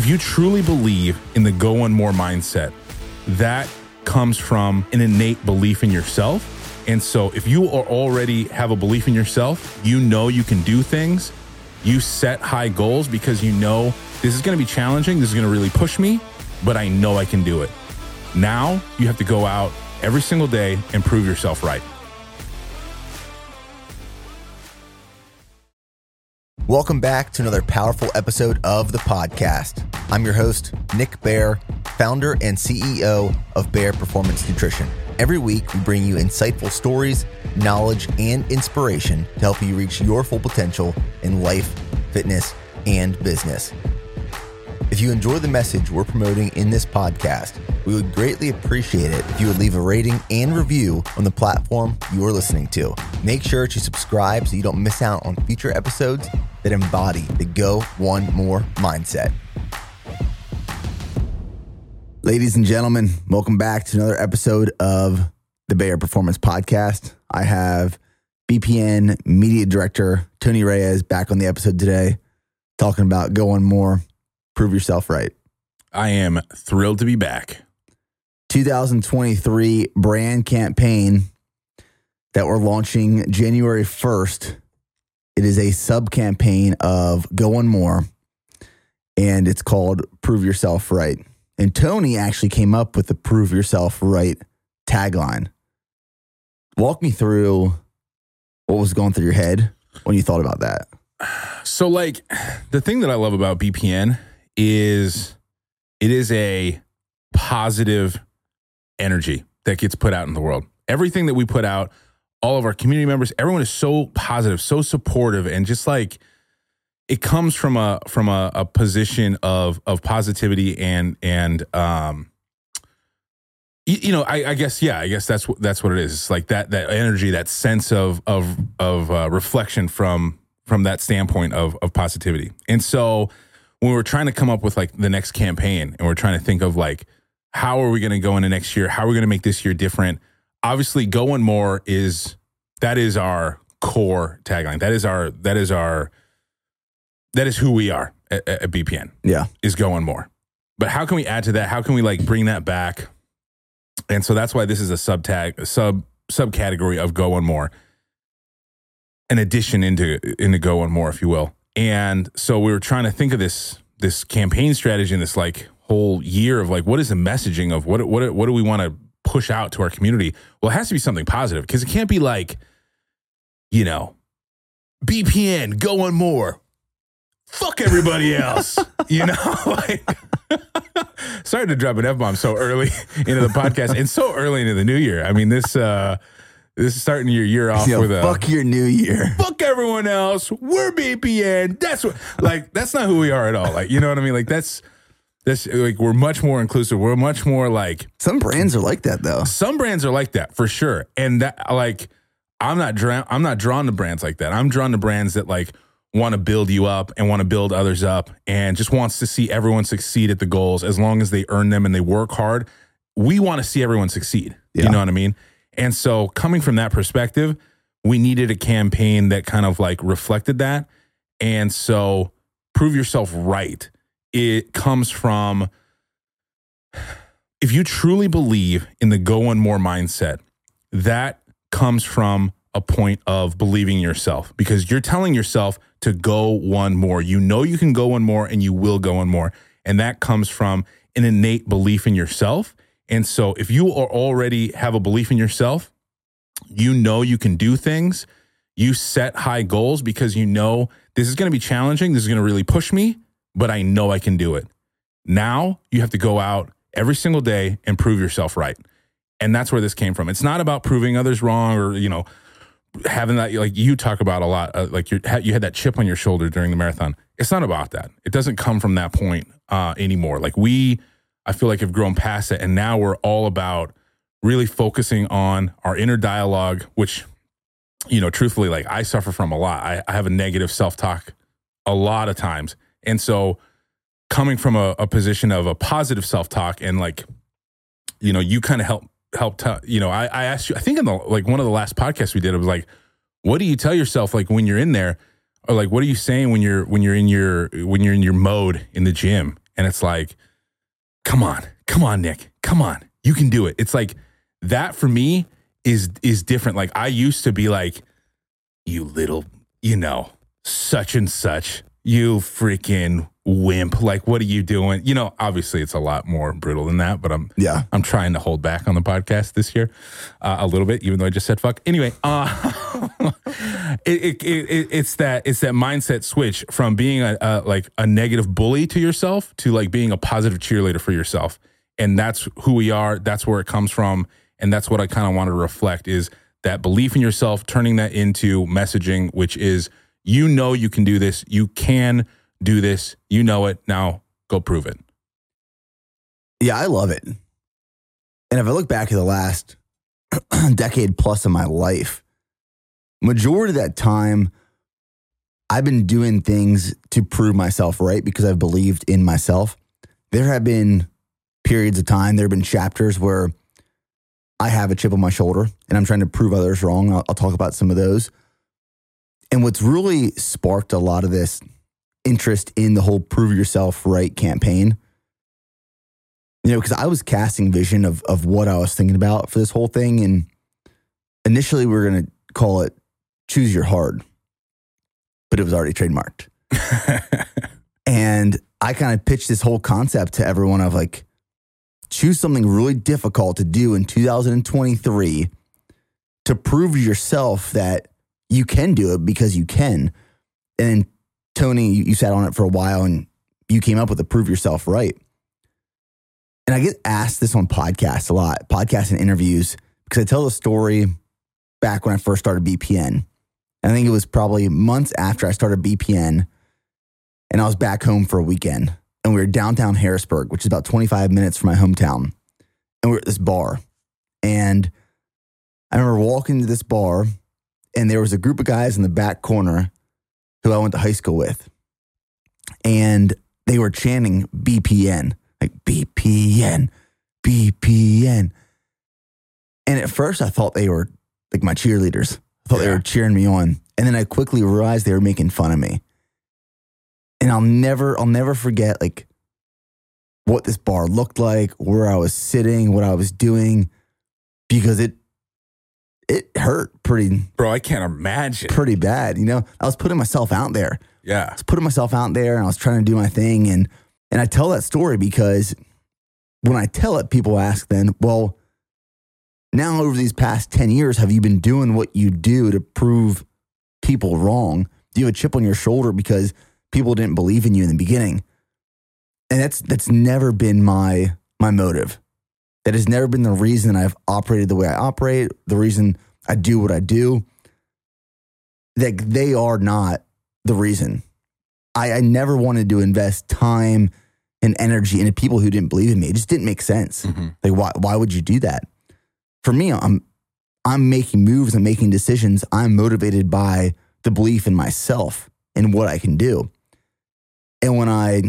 if you truly believe in the go one more mindset, that comes from an innate belief in yourself. And so if you are already have a belief in yourself, you know you can do things. You set high goals because you know this is going to be challenging. This is going to really push me, but I know I can do it. Now you have to go out every single day and prove yourself right. Welcome back to another powerful episode of the podcast. I'm your host, Nick Bare, founder and CEO of Bare Performance Nutrition. Every week, we bring you insightful stories, knowledge, and inspiration to help you reach your full potential in life, fitness, and business. If you enjoy the message we're promoting in this podcast, we would greatly appreciate it if you would leave a rating and review on the platform you are listening to. Make sure to subscribe so you don't miss out on future episodes that embody the Go One More mindset. Ladies and gentlemen, welcome back to another episode of the Bare Performance Podcast. I have BPN Media Director Tony Reyes back on the episode today, talking about Go One More prove yourself right. I am thrilled to be back. 2023 brand campaign that we're launching January 1st. It is a sub campaign of Go One More, and it's called Prove Yourself Right. And Tony actually came up with the Prove Yourself Right tagline. Walk me through what was going through your head when you thought about that. So, like, the thing that I love about BPN is it is a positive energy that gets put out in the world. Everything that we put out, all of our community members, everyone is so positive, so supportive, and just like it comes from a from a, a position of of positivity and and um you, you know I, I, guess yeah I guess that's what that's what it is. It's like that that energy, that sense of of of uh, reflection from from that standpoint of of positivity, and so when we're trying to come up with like the next campaign and we're trying to think of like how are we going to go into next year? How are we going to make this year different? Obviously, going more is that is our core tagline. That is our that is our that is who we are at, at BPN. Yeah, is going more. But how can we add to that? How can we like bring that back? And so that's why this is a sub tag, sub subcategory of go more, an addition into into go more, if you will. And so we were trying to think of this this campaign strategy and this like whole year of like what is the messaging of what what what do we want to push out to our community? Well, it has to be something positive because it can't be like, you know, BPN going more. Fuck everybody else. you know, like sorry to drop an F bomb so early into the podcast and so early into the new year. I mean, this uh this is starting your year off Yo, with a fuck your new year. Fuck everyone else. We're BPN. That's what like that's not who we are at all. Like, you know what I mean? Like that's that's like we're much more inclusive. We're much more like some brands are like that though. Some brands are like that for sure. And that like I'm not drawn I'm not drawn to brands like that. I'm drawn to brands that like want to build you up and want to build others up and just wants to see everyone succeed at the goals as long as they earn them and they work hard. We want to see everyone succeed. Yeah. You know what I mean? And so, coming from that perspective, we needed a campaign that kind of like reflected that. And so, prove yourself right. It comes from if you truly believe in the go one more mindset, that comes from a point of believing yourself because you're telling yourself to go one more. You know you can go one more and you will go one more. And that comes from an innate belief in yourself and so if you are already have a belief in yourself, you know you can do things, you set high goals because you know this is going to be challenging, this is going to really push me, but I know I can do it. Now you have to go out every single day and prove yourself right. And that's where this came from. It's not about proving others wrong or, you know, having that like you talk about a lot uh, like you you had that chip on your shoulder during the marathon. It's not about that. It doesn't come from that point uh, anymore. Like we I feel like have grown past it. And now we're all about really focusing on our inner dialogue, which, you know, truthfully, like I suffer from a lot. I, I have a negative self talk a lot of times. And so coming from a, a position of a positive self talk and like, you know, you kind of help, help, tell, you know, I, I asked you, I think in the, like one of the last podcasts we did, it was like, what do you tell yourself like when you're in there? Or like, what are you saying when you're, when you're in your, when you're in your mode in the gym? and it's like, come on, come on, Nick, come on, you can do it. It's like that for me is is different. Like I used to be like, you little, you know, such and such, you freaking wimp. Like, what are you doing? You know, obviously it's a lot more brutal than that, but I'm Yeah. I'm trying to hold back on the podcast this year uh, a little bit, even though I just said fuck. Anyway, uh, it, it, it, it's that it's that mindset switch from being a, a like a negative bully to yourself to like being a positive cheerleader for yourself, and that's who we are. That's where it comes from, and that's what I kind of want to reflect is that belief in yourself, turning that into messaging, which is you know you can do this, you can do this, you know it. Now go prove it. Yeah, I love it. And if I look back at the last decade plus of my life, majority of that time, I've been doing things to prove myself right because I've believed in myself. There have been periods of time, there have been chapters where I have a chip on my shoulder and I'm trying to prove others wrong. I'll, I'll talk about some of those. And what's really sparked a lot of this interest in the whole prove yourself right campaign you know, because I was casting vision of of what I was thinking about for this whole thing, and initially we were going to call it "Choose Your Hard," but it was already trademarked. and I kind of pitched this whole concept to everyone of like, choose something really difficult to do in 2023 to prove to yourself that you can do it because you can. And Tony, you, you sat on it for a while and you came up with the prove yourself right. And I get asked this on podcasts a lot, podcasts and interviews, because I tell the story back when I first started BPN. I think it was probably months after I started BPN, and I was back home for a weekend. And we were downtown Harrisburg, which is about 25 minutes from my hometown. And we were at this bar. And I remember walking to this bar, and there was a group of guys in the back corner who I went to high school with. And they were chanting BPN like BPN, BPN. And at first, I thought they were like my cheerleaders. I thought they were cheering me on. And then I quickly realized they were making fun of me. And I'll never, I'll never forget like what this bar looked like, where I was sitting, what I was doing, because it, it hurt pretty, Bro, I can't imagine. pretty bad. You know, I was putting myself out there. Yeah. I was putting myself out there and I was trying to do my thing. And and I tell that story because when I tell it, people ask then, well, now over these past 10 years, have you been doing what you do to prove people wrong? Do you have a chip on your shoulder because people didn't believe in you in the beginning? And that's that's never been my my motive. That has never been the reason I've operated the way I operate, the reason I do what I do. That they are not the reason. I, I never wanted to invest time and energy into people who didn't believe in me. It just didn't make sense. Mhm. Like why why would you do that? For me, I'm I'm making moves, I'm making decisions. I'm motivated by the belief in myself and what I can do. And when I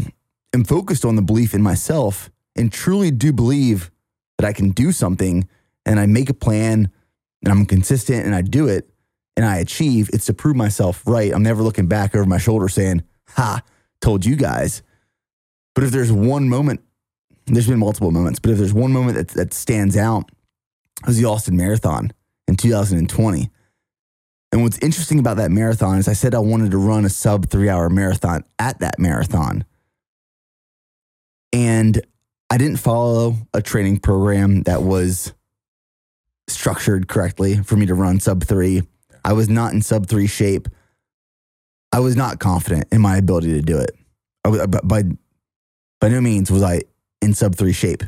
am focused on the belief in myself and truly do believe that I can do something and I make a plan and I'm consistent and I do it and I achieve, it's to prove myself right. I'm never looking back over my shoulder saying, Ha, told you guys. But if there's one moment, there's been multiple moments, but if there's one moment that, that stands out, it was the Austin Marathon in 2020. And what's interesting about that marathon is I said I wanted to run a sub three hour marathon at that marathon. And I didn't follow a training program that was structured correctly for me to run sub three. I was not in sub three shape. I was not confident in my ability to do it. I was, by, by, by no means was I in sub three shape.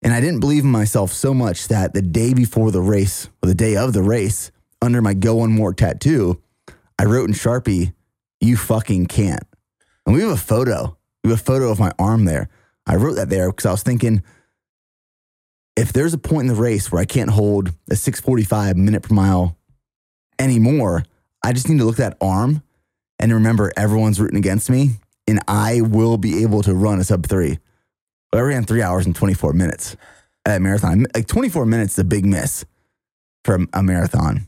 And I didn't believe in myself so much that the day before the race, or the day of the race, under my Go One More tattoo, I wrote in Sharpie, You fucking can't. And we have a photo. We have a photo of my arm there. I wrote that there because I was thinking, if there's a point in the race where I can't hold a 645 minute per mile anymore, I just need to look at that arm and remember everyone's rooting against me and I will be able to run a sub three. But I ran three hours and 24 minutes at marathon. Like 24 minutes is a big miss for a marathon.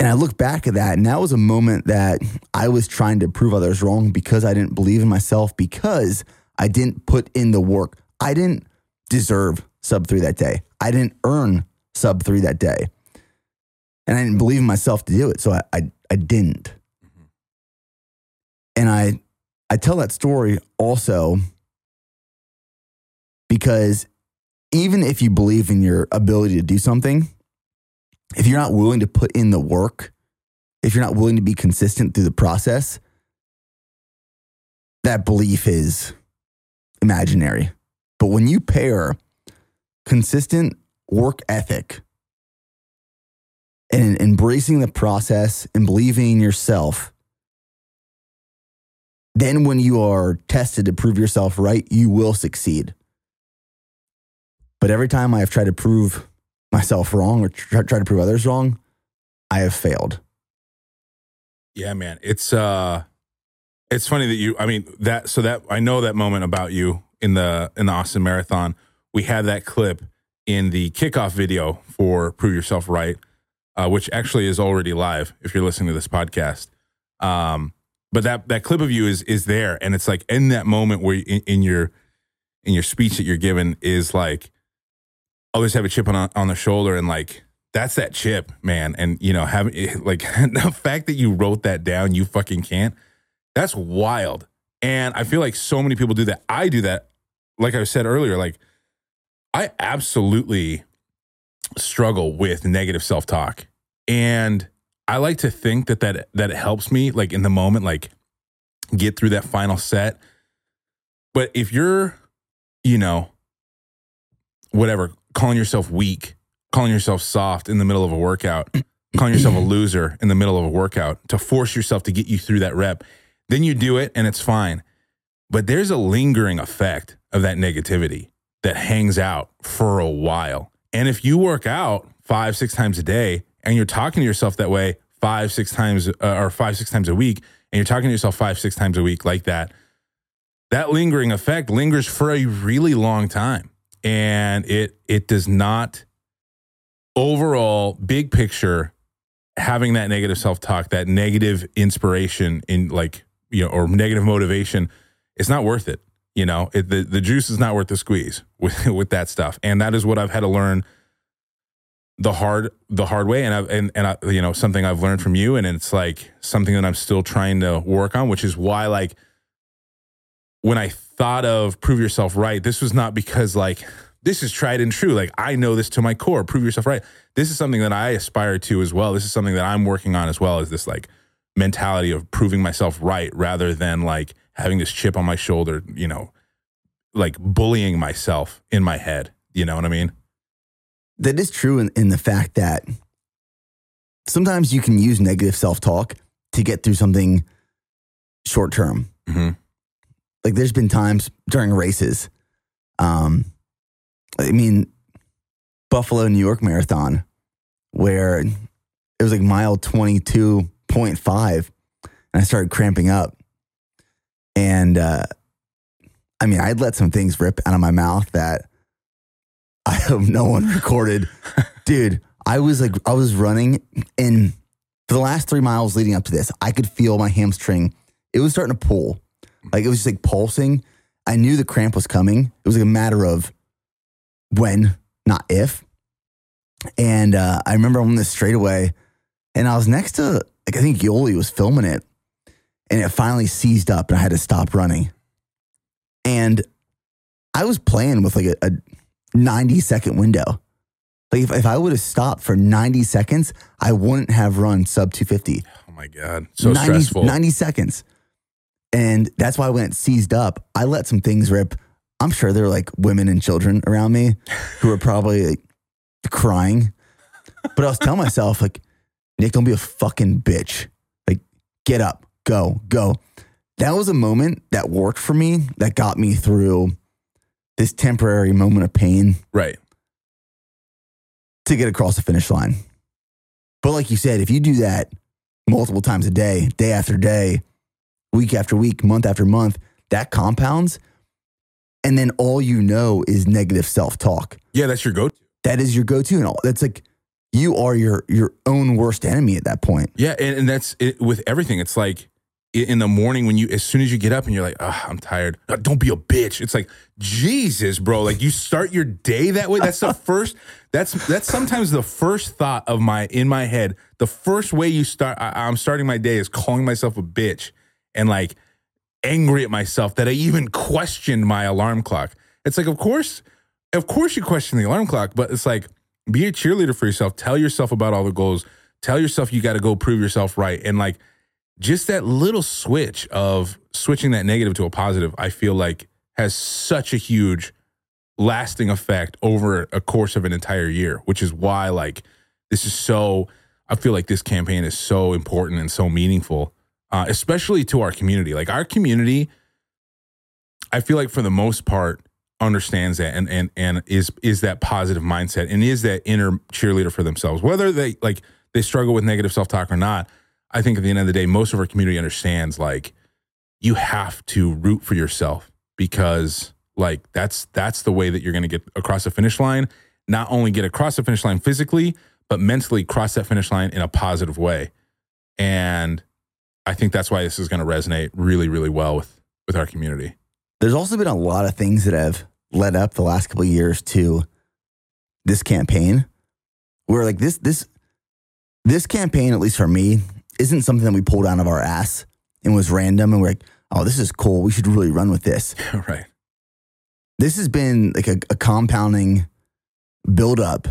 And I look back at that, and that was a moment that I was trying to prove others wrong because I didn't believe in myself, because I didn't put in the work. I didn't deserve sub three that day. I didn't earn sub three that day. And I didn't believe in myself to do it. So I, I, I didn't. Mm-hmm. And I, I tell that story also because even if you believe in your ability to do something, if you're not willing to put in the work, if you're not willing to be consistent through the process, that belief is imaginary. But when you pair consistent work ethic and embracing the process and believing in yourself, then when you are tested to prove yourself right, you will succeed. But every time I have tried to prove myself wrong or try, try to prove others wrong, I have failed. Yeah, man. It's uh it's funny that you I mean that so that I know that moment about you in the in the Austin Marathon. We had that clip in the kickoff video for Prove Yourself Right, uh, which actually is already live if you're listening to this podcast. Um, but that that clip of you is is there, and it's like in that moment where in, in your in your speech that you're given is like always have a chip on on the shoulder, and like that's that chip, man. And you know, having like the fact that you wrote that down, you fucking can't. That's wild. And I feel like so many people do that. I do that. Like I said earlier, like I absolutely struggle with negative self talk, and I like to think that that that helps me, like in the moment, like get through that final set. But if you're, you know, whatever, calling yourself weak, calling yourself soft in the middle of a workout, calling yourself a loser in the middle of a workout to force yourself to get you through that rep, then you do it and it's fine. But there's a lingering effect of that negativity that hangs out for a while. And if you work out five, six times a day and you're talking to yourself that way five, six times uh, or five, six times a week, and you're talking to yourself five, six times a week like that, that lingering effect lingers for a really long time. And it it does not overall big picture having that negative self-talk, that negative inspiration in like, you know, or negative motivation, it's not worth it. You know, it, the the juice is not worth the squeeze with with that stuff, and that is what I've had to learn the hard the hard way, and I've and and I, you know something I've learned from you, and it's like something that I'm still trying to work on, which is why like when I thought of prove yourself right, this was not because like this is tried and true. Like I know this to my core. Prove yourself right. This is something that I aspire to as well. This is something that I'm working on as well as this like mentality of proving myself right rather than like having this chip on my shoulder, you know, like bullying myself in my head. You know what I mean? That is true in, in the fact that sometimes you can use negative self talk to get through something short term. Mm-hmm. Like there's been times during races, um, I mean, Buffalo, New York marathon, where it was like mile 22.5, and I started cramping up. And uh, I mean, I'd let some things rip out of my mouth that I hope no one recorded. Dude, I was like, I was running, and for the last three miles leading up to this, I could feel my hamstring. It was starting to pull. Like it was just like pulsing. I knew the cramp was coming. It was like a matter of when, not if. And uh, I remember on this straightaway, and I was next to, like, I think Yoli was filming it, and it finally seized up, and I had to stop running. And I was playing with like a, a 90 second window. Like, if, if I would have stopped for 90 seconds, I wouldn't have run sub 250. Oh my god, so 90, stressful. 90 seconds. And that's why when it seized up, I let some things rip. I'm sure there were like women and children around me who were probably like crying. But I was telling myself, like, Nick, don't be a fucking bitch. Like, get up, go, go. That was a moment that worked for me that got me through this temporary moment of pain right. to get across the finish line. But like you said, if you do that multiple times a day, day after day, week after week, month after month, that compounds. And then all you know is negative self talk. Yeah, that's your go-to. That is your go to. And all that's like you are your your own worst enemy at that point. Yeah, and, and that's it, with everything. It's like in the morning when you, as soon as you get up and you're like, oh, I'm tired. Uh, Don't be a bitch. It's like Jesus, bro. Like you start your day that way. That's the first. That's that's sometimes the first thought of my in my head. The first way you start, I, I'm starting my day is calling myself a bitch and like angry at myself that I even questioned my alarm clock. It's like, of course, of course you question the alarm clock, but it's like be a cheerleader for yourself. Tell yourself about all the goals. Tell yourself you got to go prove yourself right. And like just that little switch of switching that negative to a positive, I feel like has such a huge lasting effect over a course of an entire year, which is why like this is so I feel like this campaign is so important and so meaningful, uh, especially to our community. Like our community, I feel like for the most part understands that and and and is is that positive mindset and is that inner cheerleader for themselves. Whether they like they struggle with negative self talk or not, I think at the end of the day, most of our community understands like you have to root for yourself because like that's that's the way that you're going to get across the finish line. Not only get across the finish line physically, but mentally cross that finish line in a positive way. And I think that's why this is going to resonate really, really well with with our community. There's also been a lot of things that have led up the last couple of years to this campaign where like this this this campaign at least for me isn't something that we pulled out of our ass and was random and we're like oh this is cool. We should really run with this. Right. this has been like a, a compounding buildup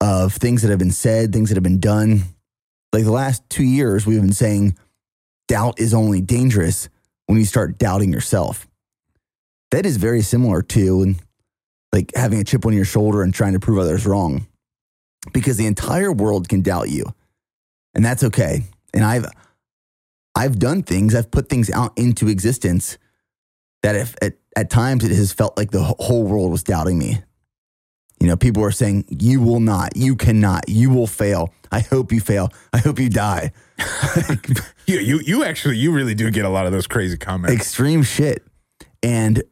of things that have been said things that have been done. Like the last two years we've been saying doubt is only dangerous when you start doubting yourself that is very similar to like having a chip on your shoulder and trying to prove others wrong. Because the entire world can doubt you. And that's okay. And i've i've done things i've put things out into existence that if at, at times it has felt like the whole world was doubting me. You know people are saying you will not you cannot you will fail. I hope you fail. I hope you die. You, you you actually you really do get a lot of those crazy comments. extreme shit. And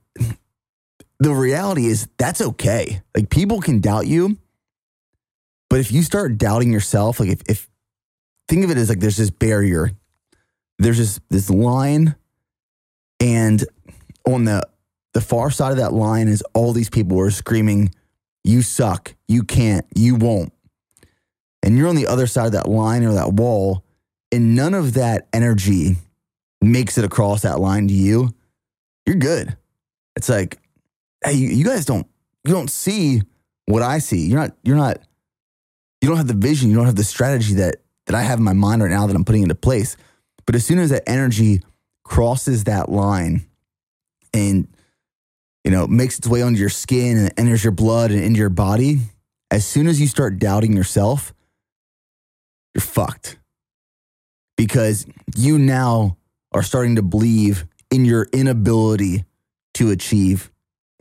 the reality is that's okay. Like people can doubt you, but if you start doubting yourself, like if, if think of it as like there's this barrier, there's this this line, and on the the far side of that line is all these people who are screaming, "You suck! You can't! You won't!" And you're on the other side of that line or that wall, and none of that energy makes it across that line to you, you're good. It's like, hey, you, guys don't you don't see what I see. You're not you're not you don't have the vision. You don't have the strategy that that I have in my mind right now that I'm putting into place. But as soon as that energy crosses that line and you know makes its way onto your skin and enters your blood and into your body, as soon as you start doubting yourself, you're fucked because you now are starting to believe in your inability to achieve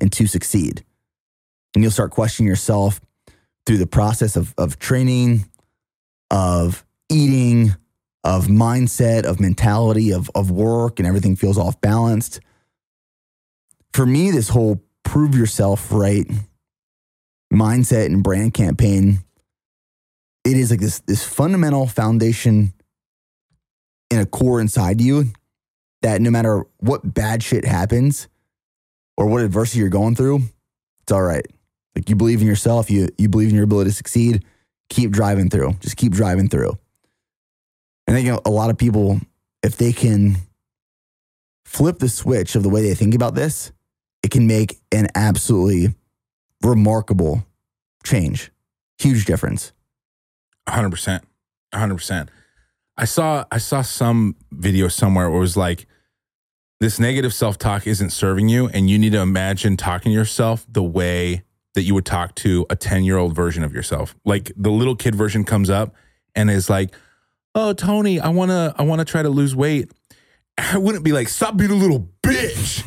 and to succeed. And you'll start questioning yourself through the process of, of training, of eating, of mindset, of mentality, of, of work, and everything feels off balanced. For me, this whole prove yourself right mindset and brand campaign, it is like this, this fundamental foundation in a core inside you that no matter what bad shit happens or what adversity you're going through, it's all right. Like you believe in yourself, you you believe in your ability to succeed, keep driving through. Just keep driving through. And I think a lot of people, if they can flip the switch of the way they think about this, it can make an absolutely remarkable change. Huge difference. hundred percent, hundred percent. I saw I saw some video somewhere where it was like this negative self talk isn't serving you, and you need to imagine talking to yourself the way that you would talk to a ten year old version of yourself. Like the little kid version comes up and is like, "Oh, Tony, I wanna I wanna try to lose weight." I wouldn't be like, "Stop being a little bitch,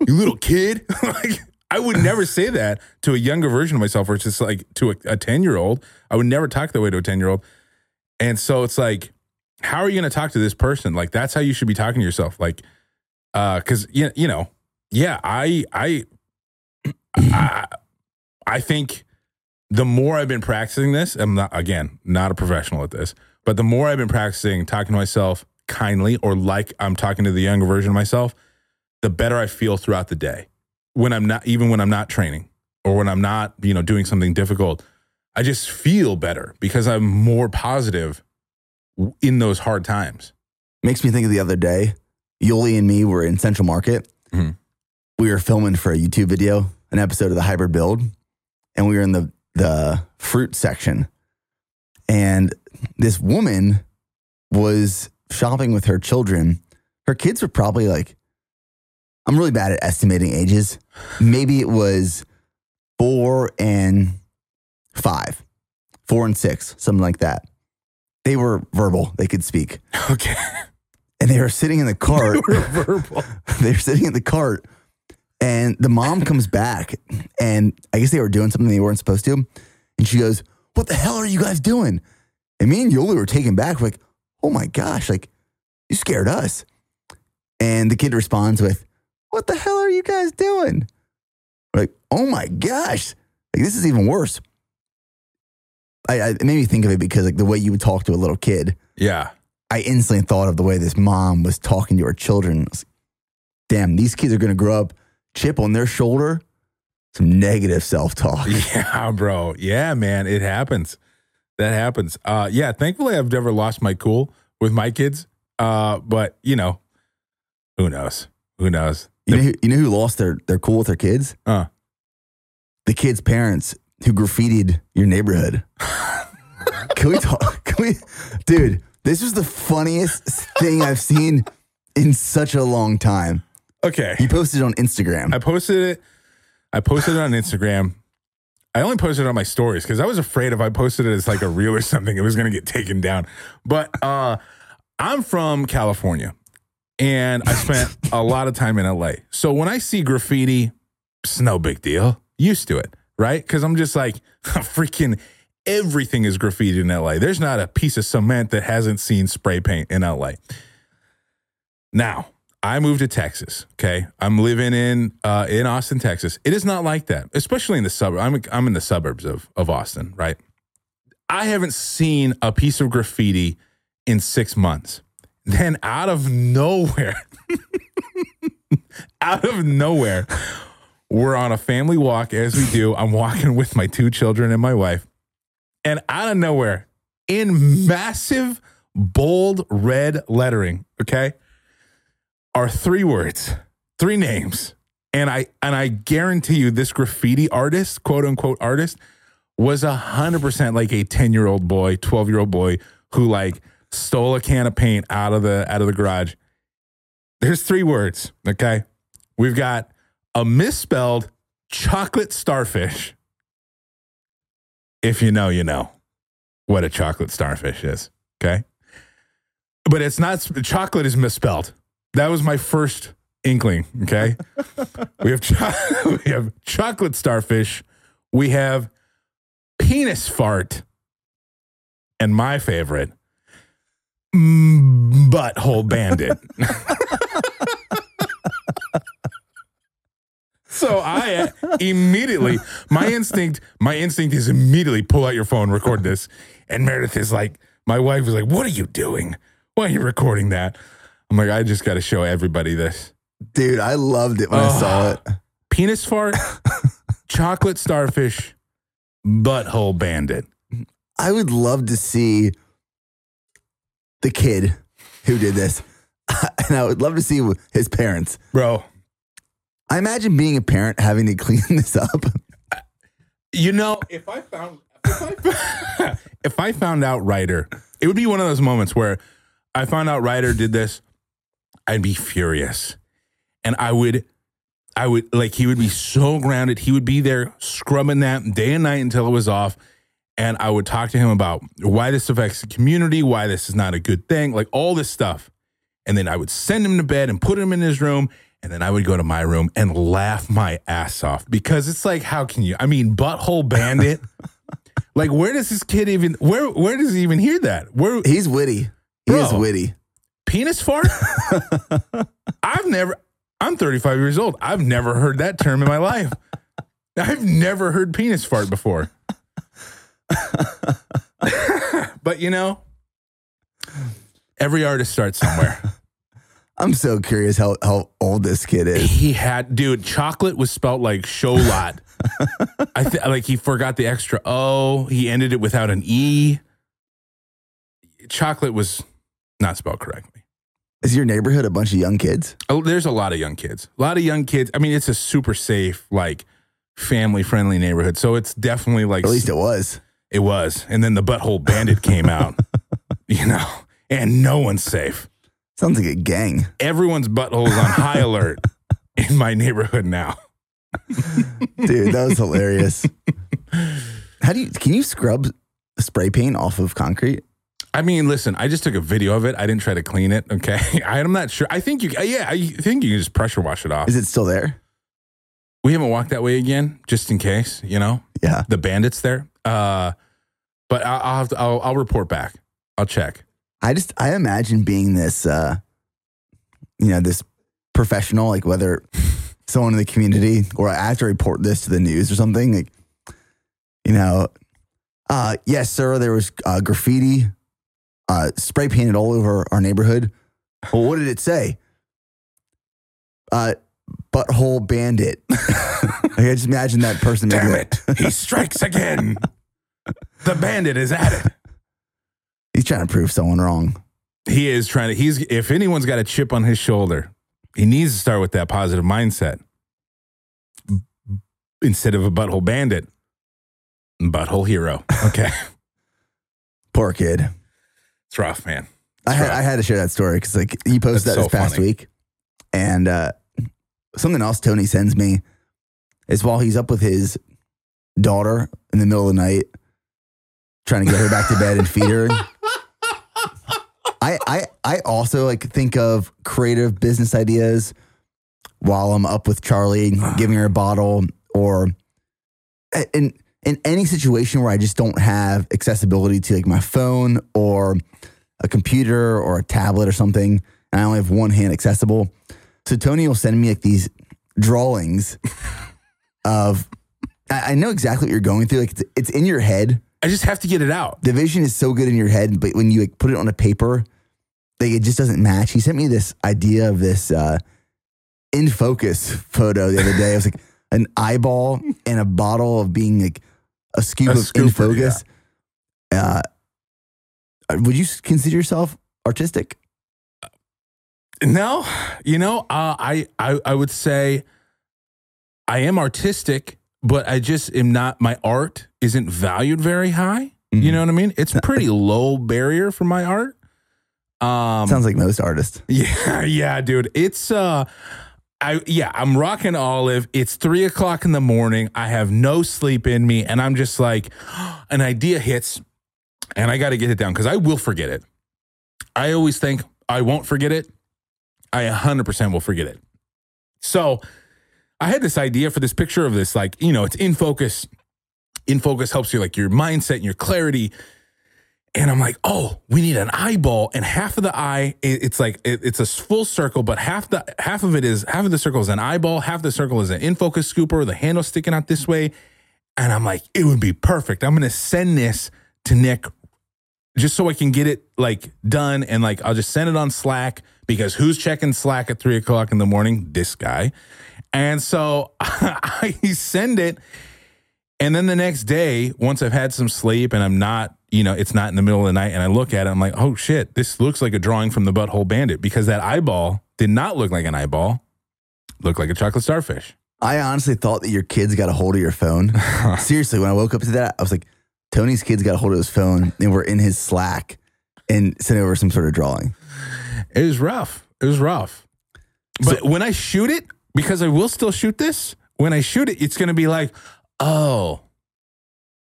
you little kid." like I would never say that to a younger version of myself, or it's just like to a ten year old. I would never talk that way to a ten year old. And so it's like, how are you going to talk to this person? Like that's how you should be talking to yourself. Like, uh, because you you know, yeah, I I I I think the more I've been practicing this, I'm not again not a professional at this, but the more I've been practicing talking to myself kindly or like I'm talking to the younger version of myself, the better I feel throughout the day. When I'm not even when I'm not training or when I'm not, you know, doing something difficult, I just feel better because I'm more positive in those hard times. Makes me think of the other day. Yoli and me were in Central Market. Mhm. We were filming for a YouTube video, an episode of the hybrid build, and we were in the the fruit section. And this woman was shopping with her children. Her kids were probably like, I'm really bad at estimating ages. Maybe it was four and five, four and six, something like that. They were verbal, they could speak Okay. And they were sitting in the cart. verbal. they were sitting in the cart, and the mom comes back, and I guess they were doing something they weren't supposed to, and she goes, "What the hell are you guys doing?" And me and Yoli were taken back, like, "Oh my gosh, like you scared us." And the kid responds with, "What the hell are you guys doing?" We're like, "Oh my gosh, like this is even worse." I, I it made me think of it because like the way you would talk to a little kid. Yeah. I instantly thought of the way this mom was talking to her children. Like, Damn, these kids are going to grow up, chip on their shoulder, some negative self talk. Yeah, bro. Yeah, man. It happens. That happens. Uh yeah, thankfully I've never lost my cool with my kids. Uh, but you know, who knows? Who knows? You know, who, you know who lost their, their cool with their kids? Uh The kids' parents who graffitied your neighborhood. can we talk? Can we, dude? This was the funniest thing I've seen in such a long time. okay. You posted it on Instagram. I posted it. I posted it on Instagram. I only posted it on my stories because I was afraid if I posted it as like a reel or something, it was gonna get taken down. But uh I'm from California and I spent a lot of time in LA. So when I see graffiti, it's no big deal. Used to it, right? Because I'm just like freaking everything is graffiti in LA. There's not a piece of cement that hasn't seen spray paint in LA. Now, I moved to Texas. Okay, I'm living in uh, in Austin, Texas. It is not like that, especially in the suburb. I'm I'm in the suburbs of of Austin, right? I haven't seen a piece of graffiti in six months. Then out of nowhere, out of nowhere, we're on a family walk as we do. I'm walking with my two children and my wife, and out of nowhere, in massive bold red lettering, okay are three words, three names. And I and I guarantee you this graffiti artist, quote unquote artist, was a hundred percent like a 10-year-old boy, 12-year-old boy who like stole a can of paint out of the out of the garage. There's three words, okay? We've got a misspelled chocolate starfish. If you know, you know what a chocolate starfish is, okay? But it's not chocolate is misspelled. That was my first inkling. Okay, we have cho- we have chocolate starfish, we have penis fart, and my favorite, mm, butthole bandit. so I uh, immediately, my instinct, my instinct is immediately pull out your phone, record this, and Meredith is like, my wife was like, "What are you doing? Why are you recording that?" I'm like, I just got to show everybody this. Dude, I loved it when I saw it. Penis fart, chocolate starfish, butthole bandit. I would love to see the kid who did this. and I would love to see his parents. Bro, I imagine being a parent having to clean this up. you know, if I found if I, if I found out Ryder, it would be one of those moments where I found out Ryder did this, I'd be furious. And I would I would like he would be so grounded. He would be there scrubbing that day and night until it was off. And I would talk to him about why this affects the community, why this is not a good thing, like all this stuff. And then I would send him to bed and put him in his room. And then I would go to my room and laugh my ass off because it's like, how can you? I mean, butthole bandit. like, where does this kid even? Where where does he even hear that? Where He's witty. He is witty. penis fart? I've never. I'm 35 years old. I've never heard that term in my life. I've never heard penis fart before. but you know, every artist starts somewhere. I'm so curious how, how old this kid is. he had, dude, chocolate was spelt like Sholot. I th- like he forgot the extra O. He ended it without an E. Chocolate was not spelled correctly. Is your neighborhood a bunch of young kids? Oh, there's a lot of young kids. A lot of young kids. I mean, it's a super safe, like family friendly neighborhood. So it's definitely like At least it was. it was. And then the butthole bandit came out, you know, and no one's safe. Sounds like a gang. Everyone's butthole is on high alert in my neighborhood now. Dude, that was hilarious. How do you can you scrub spray paint off of concrete? I mean, listen, I just took a video of it. I didn't try to clean it. Okay. I'm not sure. I think you, yeah, I think you can just pressure wash it off. Is it still there? We haven't walked that way again, just in case, you know, Yeah. the bandits there. Uh, but I'll, I'll have to, I'll, I'll report back. I'll check. I just I imagine being this uh you know, this professional, like whether someone in the community or I have to report this to the news or something, like you know, uh yes, sir, there was uh, graffiti uh spray painted all over our neighborhood. Well, what did it say? Uh butthole bandit. like, I just imagine that person Damn it. He strikes again. the bandit is at it. He's trying to prove someone wrong. He is trying to, he's, if anyone's got a chip on his shoulder, he needs to start with that positive mindset instead of a butthole bandit, butthole hero. Okay. Poor kid. it's rough, man. I had right. I had to share that story because like you posted That's that so this past funny. week, and uh, something else Tony sends me is while he's up with his daughter in the middle of the night, trying to get her back to bed and feed her. I I I also like think of creative business ideas while I'm up with Charlie, ah. giving her a bottle, or in in any situation where I just don't have accessibility to like my phone or a computer or a tablet or something, and I only have one hand accessible. So Tony will send me like these drawings of. I I know exactly what you're going through. Like it's, it's in your head. I just have to get it out. The vision is so good in your head, but when you like put it on a paper, like it just doesn't match. He sent me this idea of this uh, in focus photo the other day. It was like an eyeball and a bottle of being like a scoop A of in scooper, focus. Uh, would you consider yourself artistic? No, you know, uh, I, I I would say I am artistic, but I just am not. My art isn't valued very high. Mm-hmm. You know what I mean? It's pretty low barrier for my art. Um, Sounds like most artists. yeah, yeah, dude. It's uh, I yeah, I'm rocking olive. It's three o'clock in the morning. I have no sleep in me, and I'm just like, an idea hits, and I got to get it down because I will forget it. I always think I won't forget it. I 100% will forget it. So I had this idea for this picture of this, like, you know, it's in focus. In focus helps you, like, your mindset and your clarity. And I'm like, oh, we need an eyeball, and half of the eye, it's like it's a full circle, but half the half of it is half of the circle is an eyeball, half the circle is an in focus scooper, the handle sticking out this way. And I'm like, it would be perfect. I'm gonna send this to Nick just so I can get it like done and like I'll just send it on Slack because who's checking Slack at three o'clock in the morning? This guy. And so I send it. And then the next day, once I've had some sleep and I'm not, you know, it's not in the middle of the night and I look at it, I'm like, oh shit, this looks like a drawing from the butthole bandit because that eyeball did not look like an eyeball, looked like a chocolate starfish. I honestly thought that your kids got a hold of your phone. Seriously, when I woke up to that, I was like, Tony's kids got a hold of his phone and were in his Slack and sent over some sort of drawing. It was rough. It was rough. But when I shoot it, because I will still shoot this, when I shoot it, it's going to be like, oh,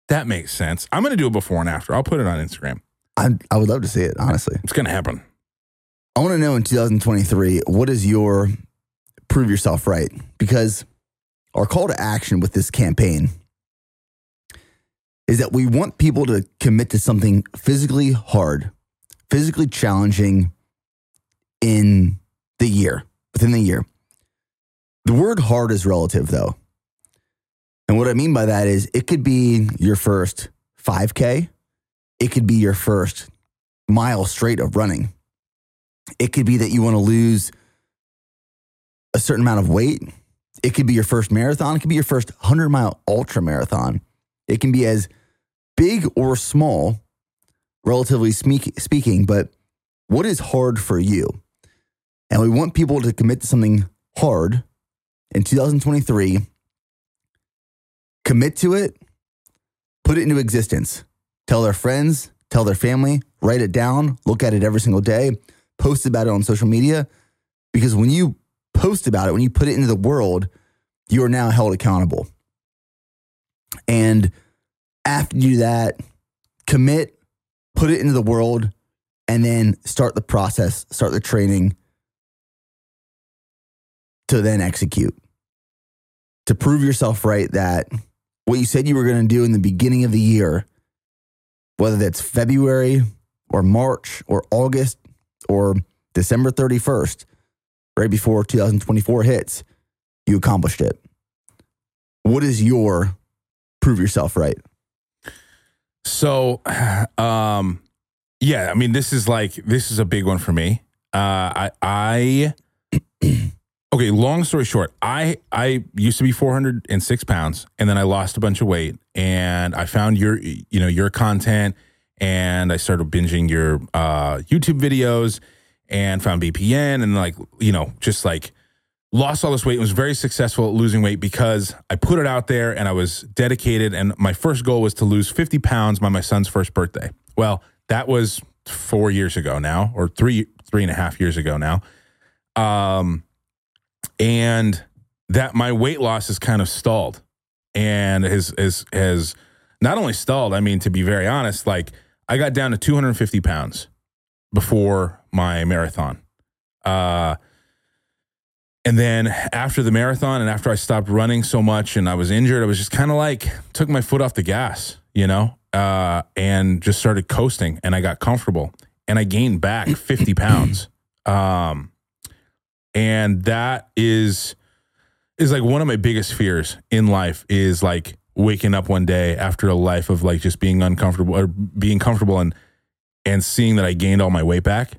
that makes sense. I'm going to do it before and after. I'll put it on Instagram. I I would love to see it, honestly. It's going to happen. I want to know in 2023, what is your prove yourself right? Because our call to action with this campaign is that we want people to commit to something physically hard, physically challenging in the year, within the year. The word hard is relative, though. And what I mean by that is it could be your first 5K. It could be your first mile straight of running. It could be that you want to lose a certain amount of weight. It could be your first marathon. It could be your first 100 mile ultra marathon. It can be as big or small, relatively speaking, but what is hard for you? And we want people to commit to something hard in 2023. Commit to it, put it into existence. Tell their friends, tell their family, write it down, look at it every single day, post about it on social media. Because when you post about it, when you put it into the world, you are now held accountable. And after you do that, commit, put it into the world, and then start the process, start the training to then execute. To prove yourself right that what you said you were going to do in the beginning of the year, whether that's February or March or August or December 31st, right before 2024 hits, you accomplished it. What is your prove yourself right? So, um, yeah, I mean, this is like this is a big one for me. Uh, I, I, okay. Long story short, I I used to be 406 pounds, and then I lost a bunch of weight, and I found your you know your content, and I started binging your uh, YouTube videos, and found BPN, and like you know just like lost all this weight and was very successful at losing weight because I put it out there and I was dedicated. And my first goal was to lose 50 pounds by my son's first birthday. Well, that was four years ago now, or three, three and a half years ago now. Um, and that my weight loss is kind of stalled and has, has, has not only stalled, I mean, to be very honest, like I got down to 250 pounds before my marathon. Uh, and then after the marathon and after I stopped running so much and I was injured, I was just kind of like took my foot off the gas, you know, uh, and just started coasting and I got comfortable and I gained back 50 pounds. Um, and that is, is like one of my biggest fears in life is like waking up one day after a life of like just being uncomfortable or being comfortable and, and seeing that I gained all my weight back.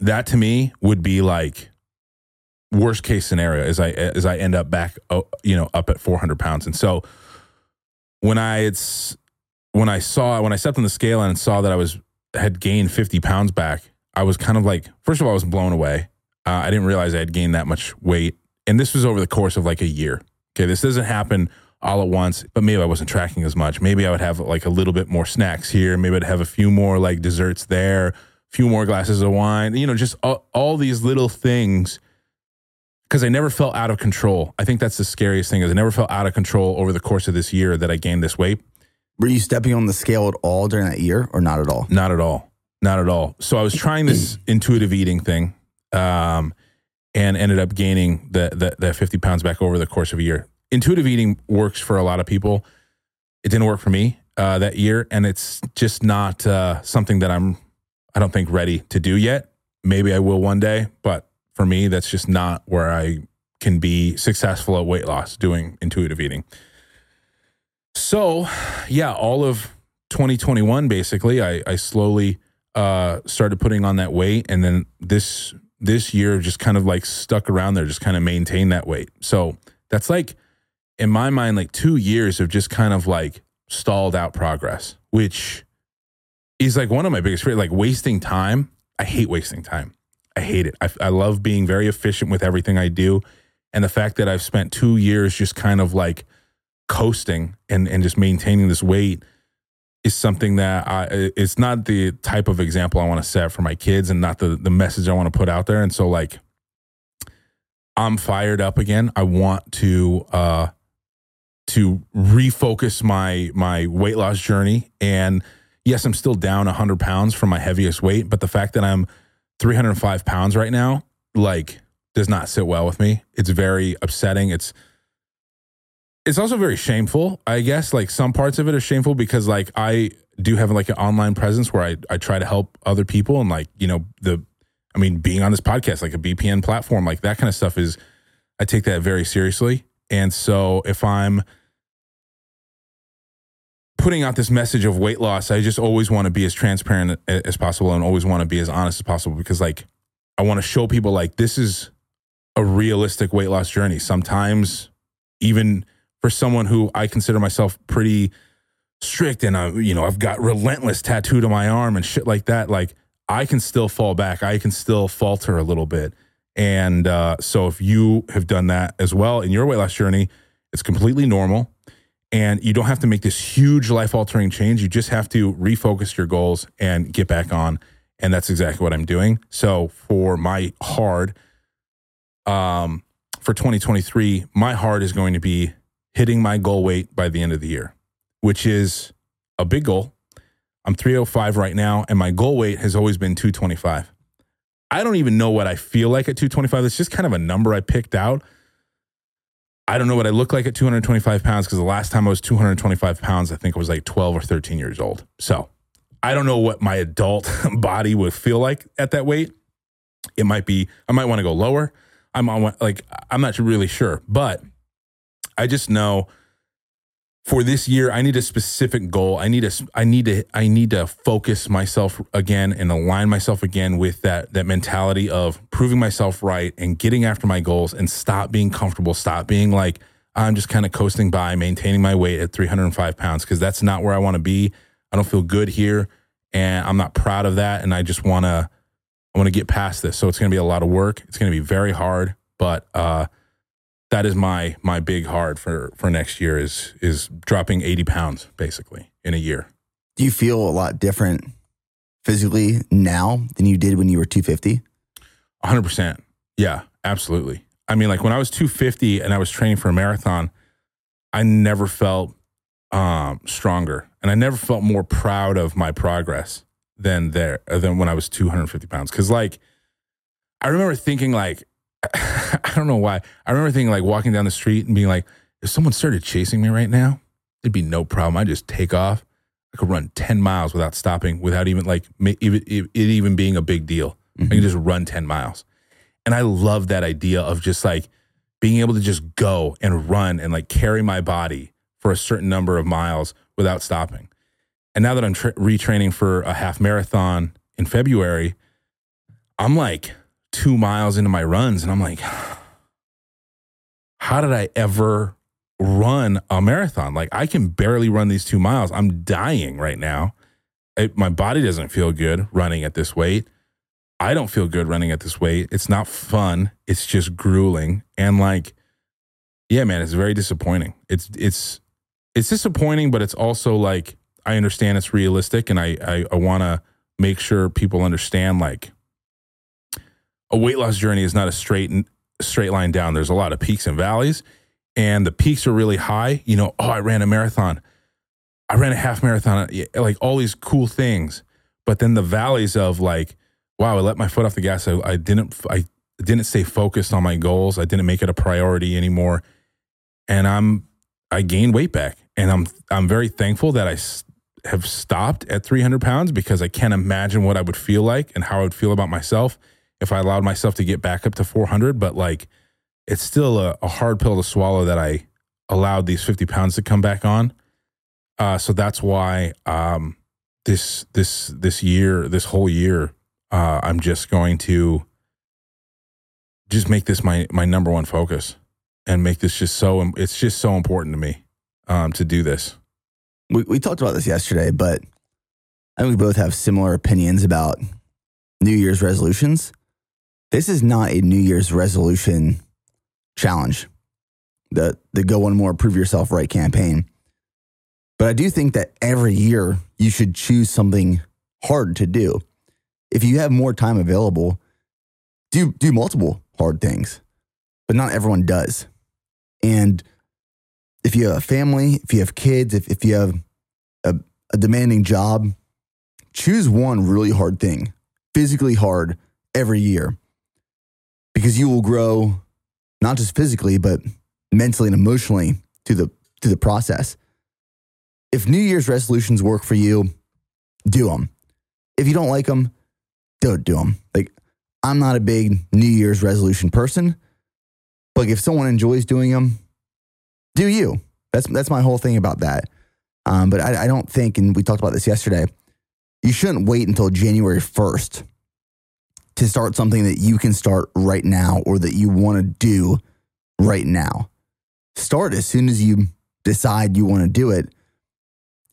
That to me would be like, worst case scenario is I as I end up back oh, you know up at 400 pounds and so when I it's when I saw when I stepped on the scale and saw that I was had gained 50 pounds back I was kind of like first of all I was blown away uh, I didn't realize I had gained that much weight and this was over the course of like a year okay this doesn't happen all at once but maybe I wasn't tracking as much maybe I would have like a little bit more snacks here maybe I'd have a few more like desserts there a few more glasses of wine you know just all, all these little things because I never felt out of control. I think that's the scariest thing is I never felt out of control over the course of this year that I gained this weight. Were you stepping on the scale at all during that year or not at all? Not at all. Not at all. So I was trying this intuitive eating thing um, and ended up gaining the, the, the 50 pounds back over the course of a year. Intuitive eating works for a lot of people. It didn't work for me uh, that year. And it's just not uh, something that I'm, I don't think, ready to do yet. Maybe I will one day, but for me, that's just not where I can be successful at weight loss doing intuitive eating. So, yeah, all of 2021, basically, I, I slowly uh, started putting on that weight, and then this this year just kind of like stuck around there, just kind of maintained that weight. So that's like in my mind, like two years of just kind of like stalled out progress, which is like one of my biggest fears, like wasting time. I hate wasting time. I hate it. I, I love being very efficient with everything I do. And the fact that I've spent two years just kind of like coasting and, and just maintaining this weight is something that I, it's not the type of example I want to set for my kids and not the, the message I want to put out there. And so like, I'm fired up again. I want to, uh, to refocus my, my weight loss journey. And yes, I'm still down hundred pounds from my heaviest weight, but the fact that I'm 305 pounds right now, like does not sit well with me. It's very upsetting. It's it's also very shameful, I guess. Like some parts of it are shameful because like I do have like an online presence where I, I try to help other people and like, you know, the I mean, being on this podcast, like a BPN platform, like that kind of stuff is I take that very seriously. And so if I'm putting out this message of weight loss, I just always want to be as transparent as possible and always want to be as honest as possible because like I want to show people like this is a realistic weight loss journey. Sometimes even for someone who I consider myself pretty strict and I, you know, I've got relentless tattooed on my arm and shit like that, like I can still fall back. I can still falter a little bit. And uh, so if you have done that as well in your weight loss journey, it's completely normal. And you don't have to make this huge life altering change. You just have to refocus your goals and get back on. And that's exactly what I'm doing. So for my hard, um, for 2023, my hard is going to be hitting my goal weight by the end of the year, which is a big goal. I'm 305 right now, and my goal weight has always been 225. I don't even know what I feel like at 225. It's just kind of a number I picked out. I don't know what I look like at 225 pounds because the last time I was 225 pounds, I think I was like 12 or 13 years old. So I don't know what my adult body would feel like at that weight. It might be, I might want to go lower. I'm on like, I'm not really sure, but I just know for this year i need a specific goal. I need a i need to i need to focus myself again and align myself again with that that mentality of proving myself right and getting after my goals and stop being comfortable. Stop being like i'm just kind of coasting by maintaining my weight at 305 pounds because that's not where i want to be. I don't feel good here and i'm not proud of that and i just want to i want to get past this. So it's going to be a lot of work. It's going to be very hard but uh that is my my big hard for for next year is is dropping 80 pounds basically in a year. Do you feel a lot different physically now than you did when you were 250? 100% yeah absolutely. I mean like when i was 250 and i was training for a marathon i never felt um stronger and i never felt more proud of my progress than there than when i was 250 pounds. Because like i remember thinking like I don't know why. I remember thinking like walking down the street and being like, if someone started chasing me right now, it'd be no problem. I'd just take off. I could run 10 miles without stopping, without even like even, it even being a big deal. I can mm-hmm. just run 10 miles. And I love that idea of just like being able to just go and run and like carry my body for a certain number of miles without stopping. And now that I'm tra- retraining for a half marathon in February, I'm like two miles into my runs and I'm like, how did I ever run a marathon? Like, I can barely run these two miles. I'm dying right now. It, my body doesn't feel good running at this weight. I don't feel good running at this weight. It's not fun. It's just grueling. And like, yeah, man, it's very disappointing. It's, it's, it's disappointing, but it's also like, I understand it's realistic and I, I, I want to make sure people understand like a weight loss journey is not a straight straight line down. There's a lot of peaks and valleys, and the peaks are really high. You know, oh, I ran a marathon, I ran a half marathon, like all these cool things. But then the valleys of like, wow, I let my foot off the gas. I, I didn't, I didn't stay focused on my goals. I didn't make it a priority anymore, and I'm, I gained weight back, and I'm, I'm very thankful that I have stopped at 300 pounds because I can't imagine what I would feel like and how I would feel about myself if I allowed myself to get back up to 400. But like, it's still a, a hard pill to swallow that I allowed these 50 pounds to come back on. Uh, so that's why um, this this this year, this whole year, uh, I'm just going to just make this my my number one focus and make this just so it's just so important to me um, to do this. We, we talked about this yesterday, but I think we both have similar opinions about New Year's resolutions. This is not a New Year's resolution challenge, the, the Go One More, Prove Yourself Right campaign. But I do think that every year you should choose something hard to do. If you have more time available, do, do multiple hard things, but not everyone does. And if you have a family, if you have kids, if, if you have a, a demanding job, choose one really hard thing, physically hard every year, because you will grow not just physically, but mentally and emotionally through the to the process. If New Year's resolutions work for you, do them. If you don't like them, don't do them. Like I'm not a big New Year's resolution person, but if someone enjoys doing them, do you. That's that's my whole thing about that. Um, but I, I don't think, and we talked about this yesterday, you shouldn't wait until January 1st to start something that you can start right now or that you want to do right now. Start as soon as you decide you want to do it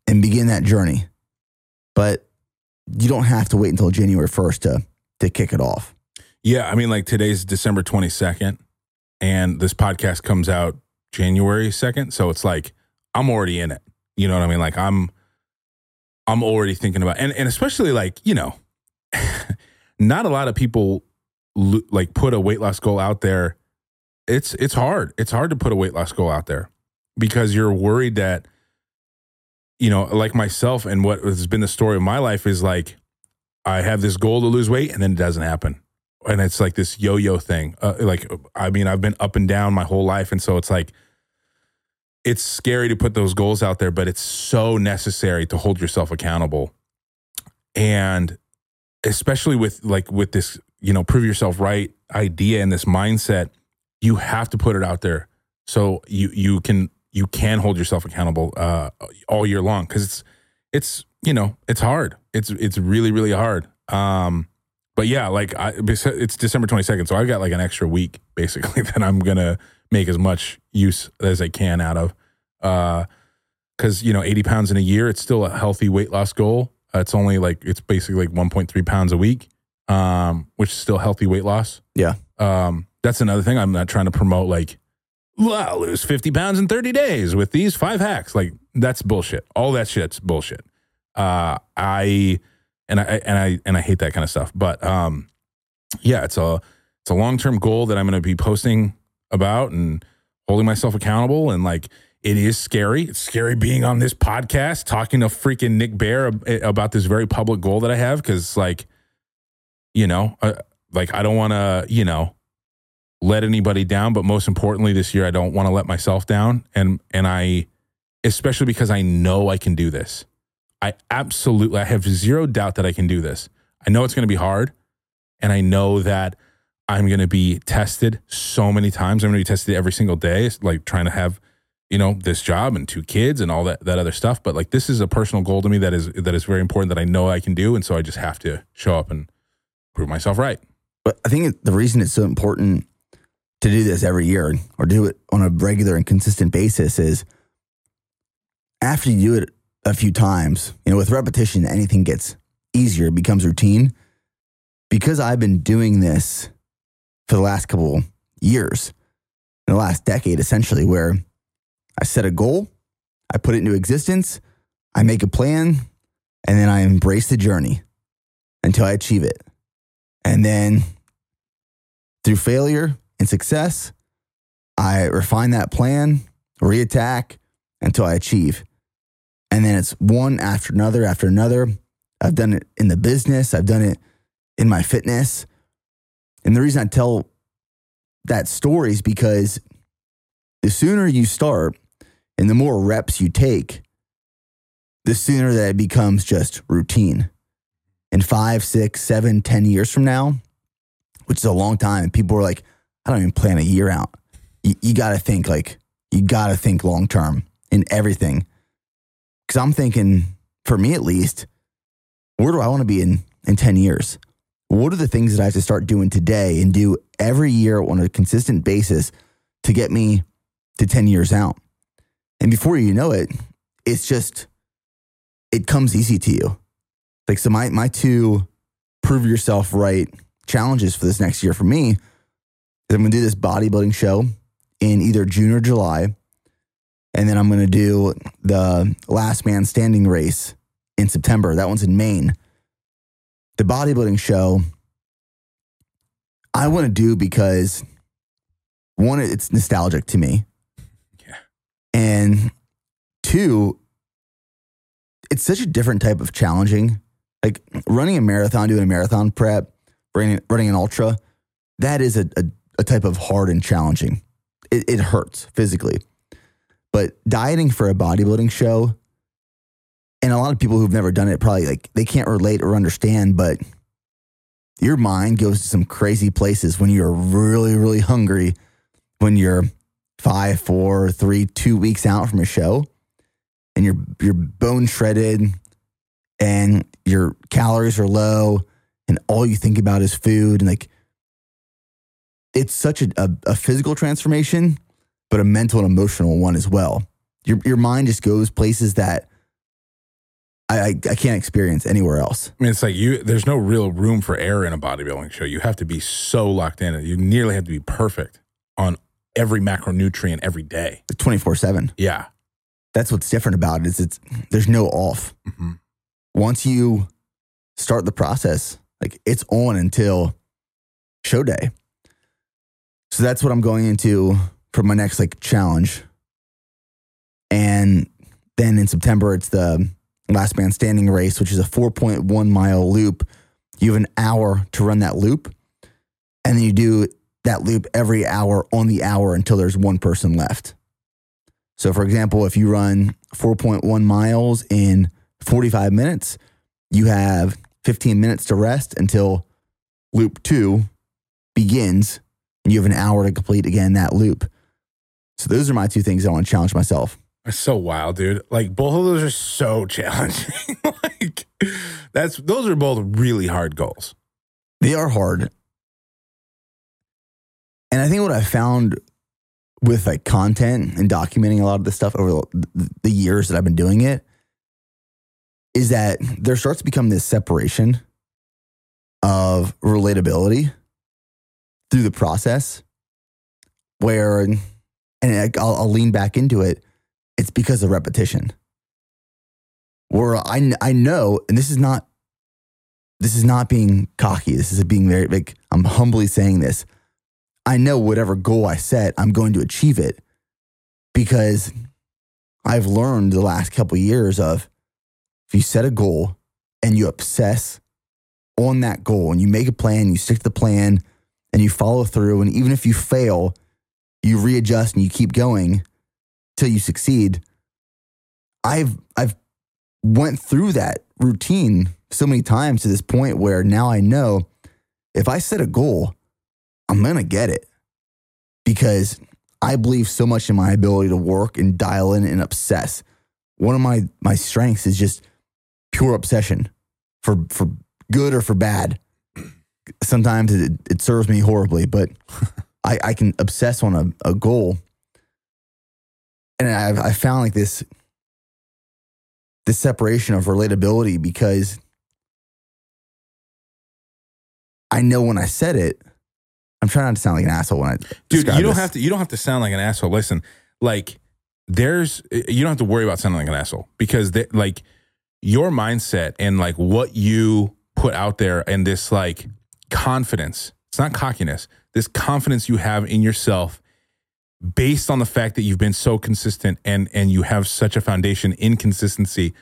and begin that journey. But you don't have to wait until January 1st to, to kick it off. Yeah, I mean, like today's December 22nd, and this podcast comes out January 2nd. So it's like I'm already in it. You know what I mean? Like I'm I'm already thinking about and, and especially like, you know, not a lot of people like put a weight loss goal out there. It's it's hard. It's hard to put a weight loss goal out there because you're worried that you know, like myself and what has been the story of my life is like I have this goal to lose weight and then it doesn't happen. And it's like this yo-yo thing. Uh, like I mean, I've been up and down my whole life and so it's like it's scary to put those goals out there, but it's so necessary to hold yourself accountable. And especially with like with this, you know, prove yourself right idea and this mindset, you have to put it out there so you you can you can hold yourself accountable uh, all year long because it's it's you know it's hard. It's it's really really hard. Um, but yeah, like I, it's December twenty second, so I've got like an extra week basically that I'm gonna make as much use as I can out of. uh Because you know, eighty pounds in a year, it's still a healthy weight loss goal. Uh, it's only like it's basically like one point three pounds a week, um, which is still healthy weight loss. Yeah. Um, that's another thing. I'm not trying to promote like I'll lose 50 pounds in 30 days with these five hacks. Like that's bullshit. All that shit's bullshit. Uh, I and I and I and I hate that kind of stuff. But um, yeah, it's a it's a long term goal that I'm going to be posting about and holding myself accountable. And like it is scary. It's scary being on this podcast talking to freaking Nick Bare about this very public goal that I have because like you know, uh, like I don't want to you know let anybody down, but most importantly this year I don't want to let myself down and and I especially because I know I can do this. I absolutely I have zero doubt that I can do this. I know it's going to be hard and I know that I'm going to be tested so many times. I'm going to be tested every single day like trying to have you know this job and two kids and all that that other stuff, but like this is a personal goal to me that is that is very important that I know I can do and so I just have to show up and prove myself right. But I think the reason it's so important to do this every year or do it on a regular and consistent basis is after you do it a few times, you know, with repetition, anything gets easier, it becomes routine. Because I've been doing this for the last couple years, in the last decade, essentially, where I set a goal, I put it into existence, I make a plan, and then I embrace the journey until I achieve it. And then through failure, and success, I refine that plan, reattack until I achieve. And then it's one after another after another. I've done it in the business, I've done it in my fitness. And the reason I tell that story is because the sooner you start and the more reps you take, the sooner that it becomes just routine. In five, six, seven, ten years from now, which is a long time, people are like, I don't even plan a year out. You, you got to think like, you got to think long term in everything. Cause I'm thinking, for me at least, where do I want to be in, in 10 years? What are the things that I have to start doing today and do every year on a consistent basis to get me to 10 years out? And before you know it, it's just, it comes easy to you. Like, so my, my two prove yourself right challenges for this next year for me is I'm going to do this bodybuilding show in either June or July. And then I'm going to do the last man standing race in September. That one's in Maine. The bodybuilding show, I want to do because one, it's nostalgic to me. And two, it's such a different type of challenging. Like running a marathon, doing a marathon prep, running, running an ultra, that is a, a a type of hard and challenging. It, it hurts physically. But dieting for a bodybuilding show, and a lot of people who've never done it probably like they can't relate or understand, but your mind goes to some crazy places when you're really, really hungry, when you're five, four, three, two weeks out from a show, and you're you're bone shredded and your calories are low and all you think about is food and like it's such a, a, a physical transformation but a mental and emotional one as well your your mind just goes places that I, I, can't experience anywhere else. I mean, it's like you. There's no real room for error in a bodybuilding show. You have to be so locked in. You nearly have to be perfect on every macronutrient every day. Twenty four seven. Yeah. That's what's different about it is it's there's no off. hmm Once you start the process, like it's on until show day. So that's what I'm going into for my next like challenge. And then in September, it's the last man standing race, which is a 4.1 mile loop. You have an hour to run that loop. And then you do that loop every hour on the hour until there's one person left. So, for example, if you run 4.1 miles in 45 minutes, you have 15 minutes to rest until loop two begins. And you have an hour to complete again that loop. So, those are my two things I want to challenge myself. It's so wild, dude. Like both of those are so challenging. like that's those are both really hard goals. They are hard. And I think what I found with like content and documenting a lot of this stuff over the, years that I've been doing it is that there starts to become this separation of relatability through the process where, and I'll, I'll lean back into it, it's because of repetition. Where I, I know, and this is not this is not being cocky. This is being very like I'm humbly saying this. I know whatever goal I set, I'm going to achieve it because I've learned the last couple of years of if you set a goal and you obsess on that goal and you make a plan, you stick to the plan and you follow through and even if you fail, you readjust and you keep going till you succeed. I've I've went through that routine so many times to this point where now I know if I set a goal, I'm going to get it because I believe so much in my ability to work and dial in and obsess. One of my my strengths is just pure obsession for for good or for bad. Sometimes it, it serves me horribly, but I, I can obsess on a, a goal. And I've I found like this this separation of relatability because I know when I said it, I'm trying not to sound like an asshole when I Dude, you don't this. have to you don't have to sound like an asshole. Listen, like there's you don't have to worry about sounding like an asshole because they, like your mindset and like what you put out there and this like confidence. It's not cockiness. This confidence you have in yourself based on the fact that you've been so consistent and and you have such a foundation in consistency.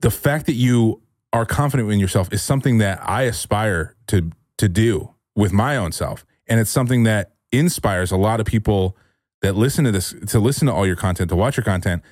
The fact that you are confident in yourself is something that I aspire to to do with my own self. And it's something that inspires a lot of people that listen to this, to listen to all your content, to watch your content.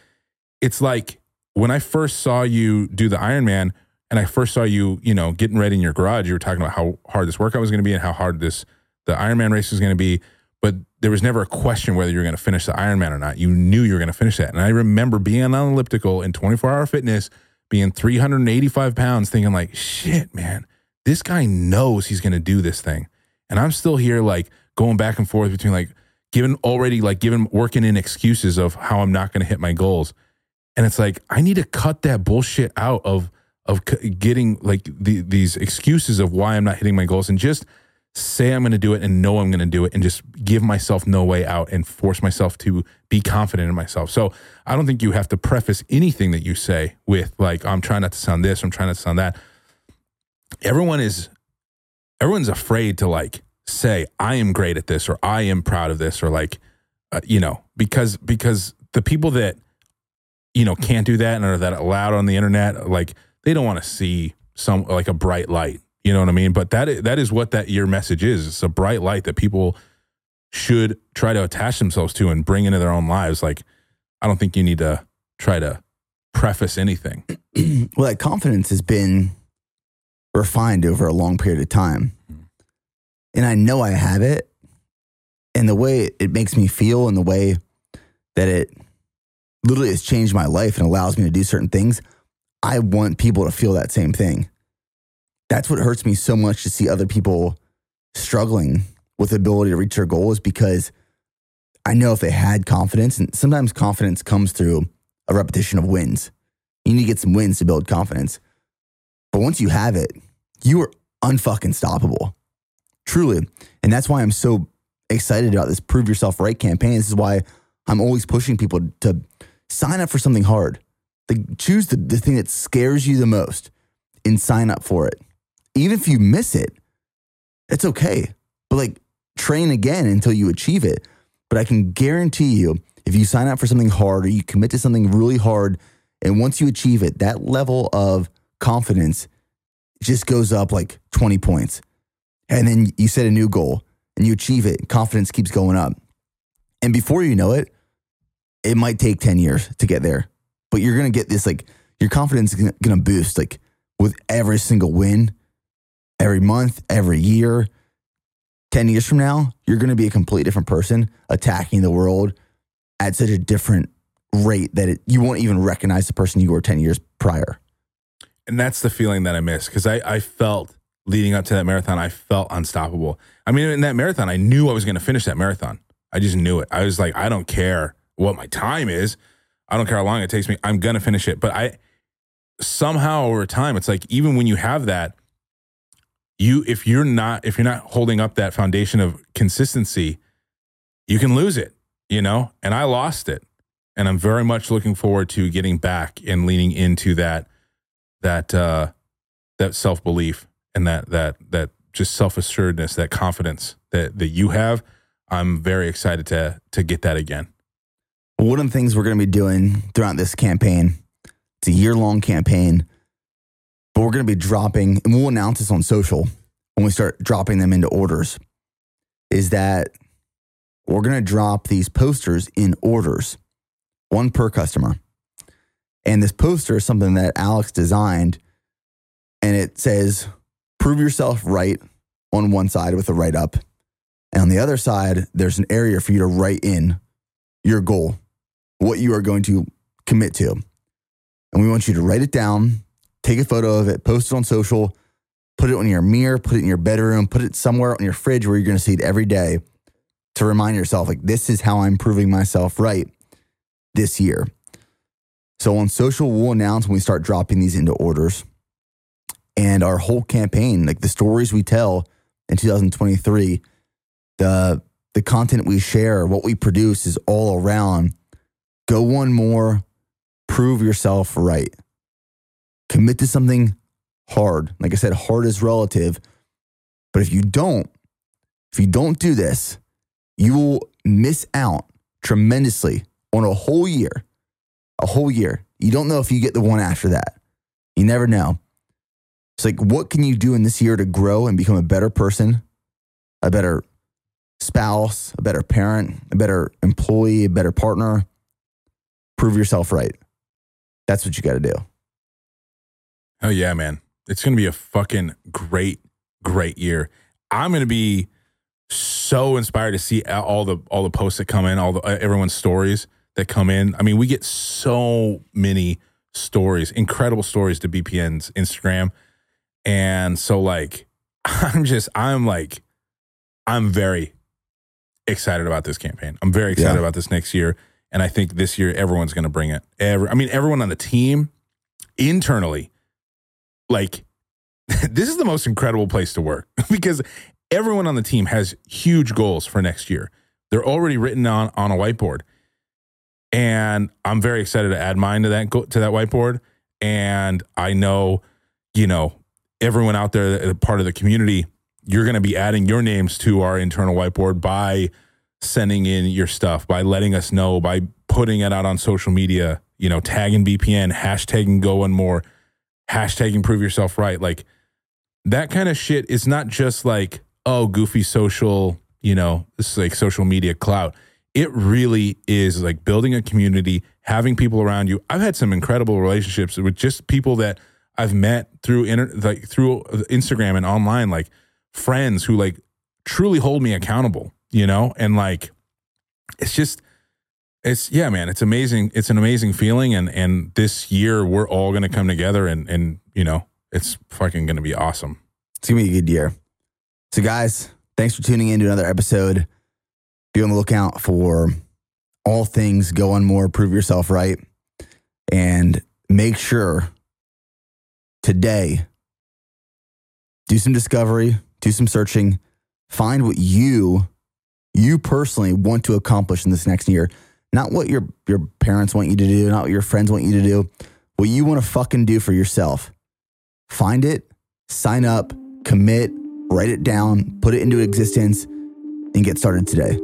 It's like when I first saw you do the Ironman and I first saw you, you know, getting ready in your garage, you were talking about how hard this workout was going to be and how hard this, the Ironman race was going to be. But there was never a question whether you were going to finish the Ironman or not. You knew you were going to finish that. And I remember being on elliptical in 24 hour fitness, being 385 pounds, thinking like, shit, man, this guy knows he's going to do this thing. And I'm still here, like going back and forth between like giving already, like giving, working in excuses of how I'm not going to hit my goals. And it's like, I need to cut that bullshit out of, of getting like the, these excuses of why I'm not hitting my goals and just say I'm going to do it and know I'm going to do it and just give myself no way out and force myself to be confident in myself. So I don't think you have to preface anything that you say with like, I'm trying not to sound this, I'm trying not to sound that. Everyone is, everyone's afraid to like say, I am great at this or I am proud of this or like, uh, you know, because, because the people that, you know, can't do that and are that allowed on the internet, like they don't want to see some like a bright light. You know what I mean? But that is, that is what that your message is. It's a bright light that people should try to attach themselves to and bring into their own lives. Like, I don't think you need to try to preface anything. well, that confidence has been refined over a long period of time. And I know I have it. And the way it makes me feel and the way that it literally has changed my life and allows me to do certain things. I want people to feel that same thing. That's what hurts me so much to see other people struggling with the ability to reach their goals because I know if they had confidence, and sometimes confidence comes through a repetition of wins. You need to get some wins to build confidence. But once you have it, you are unfucking stoppable. Truly. And that's why I'm so excited about this Prove Yourself Right campaign. This is why I'm always pushing people to sign up for something hard. Like choose the, the thing that scares you the most and sign up for it. Even if you miss it, it's okay. But like train again until you achieve it. But I can guarantee you, if you sign up for something hard or you commit to something really hard, and once you achieve it, that level of confidence just goes up like 20 points. And then you set a new goal and you achieve it, confidence keeps going up. And before you know it, it might take 10 years to get there, but you're going to get this like your confidence is going to boost like with every single win, every month, every year. 10 years from now, you're going to be a completely different person attacking the world at such a different rate that it, you won't even recognize the person you were 10 years prior. And that's the feeling that I miss because I, I felt leading up to that marathon, I felt unstoppable. I mean, in that marathon, I knew I was going to finish that marathon. I just knew it. I was like, I don't care what my time is. I don't care how long it takes me. I'm going to finish it. But I somehow over time, it's like even when you have that, you if you're not if you're not holding up that foundation of consistency, you can lose it, you know? And I lost it. And I'm very much looking forward to getting back and leaning into that that uh that self-belief and that that that just self-assuredness, that confidence that that you have. I'm very excited to to get that again. One of the things we're going to be doing throughout this campaign, it's a year long campaign, but we're going to be dropping, and we'll announce this on social when we start dropping them into orders, is that we're going to drop these posters in orders, one per customer. And this poster is something that Alex designed, and it says, prove yourself right on one side with a write up. And on the other side, there's an area for you to write in your goal what you are going to commit to. And we want you to write it down, take a photo of it, post it on social, put it on your mirror, put it in your bedroom, put it somewhere on your fridge where you're going to see it every day to remind yourself, like, this is how I'm proving myself right this year. So on social, we'll announce when we start dropping these into orders. And our whole campaign, like the stories we tell in 2023, the the content we share, what we produce is all around Go one more, prove yourself right. Commit to something hard. Like I said, hard is relative. But if you don't, if you don't do this, you will miss out tremendously on a whole year. A whole year. You don't know if you get the one after that. You never know. It's like, what can you do in this year to grow and become a better person, a better spouse, a better parent, a better employee, a better partner, prove yourself right. That's what you got to do. Oh yeah, man. It's going to be a fucking great great year. I'm going to be so inspired to see all the all the posts that come in, all the uh, everyone's stories that come in. I mean, we get so many stories, incredible stories to BPN's Instagram. And so like I'm just I'm like I'm very excited about this campaign. I'm very excited yeah. about this next year. And I think this year everyone's going to bring it. Every, I mean, everyone on the team internally, like, this is the most incredible place to work because everyone on the team has huge goals for next year. They're already written on on a whiteboard, and I'm very excited to add mine to that to that whiteboard. And I know, you know, everyone out there, part of the community, you're going to be adding your names to our internal whiteboard by sending in your stuff, by letting us know, by putting it out on social media, you know, tagging BPN, hashtagging go one more, hashtagging prove yourself right. Like that kind of shit is not just like, oh, goofy social, you know, is like social media clout. It really is like building a community, having people around you. I've had some incredible relationships with just people that I've met through inter- like through uh, Instagram and online, like friends who like truly hold me accountable you know? And like, it's just, it's yeah, man. It's amazing. It's an amazing feeling, and and this year we're all gonna come together, and and you know it's fucking gonna be awesome. It's gonna be a good year. So, guys, thanks for tuning in to another episode. Be on the lookout for all things go one more, prove yourself right, and make sure today do some discovery, do some searching, find what you you personally want to accomplish in this next year. Not what your your parents want you to do, not what your friends want you to do. What you want to fucking do for yourself. Find it, sign up, commit, write it down, put it into existence, and get started today.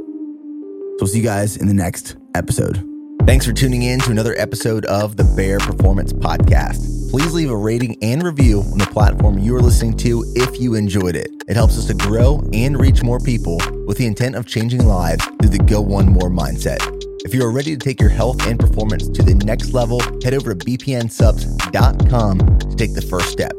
So we'll see you guys in the next episode. Thanks for tuning in to another episode of the Bare Performance Podcast. Please leave a rating and review on the platform you are listening to if you enjoyed it. It helps us to grow and reach more people with the intent of changing lives through the Go One More mindset. If you are ready to take your health and performance to the next level, head over to bpnsupps.com to take the first step.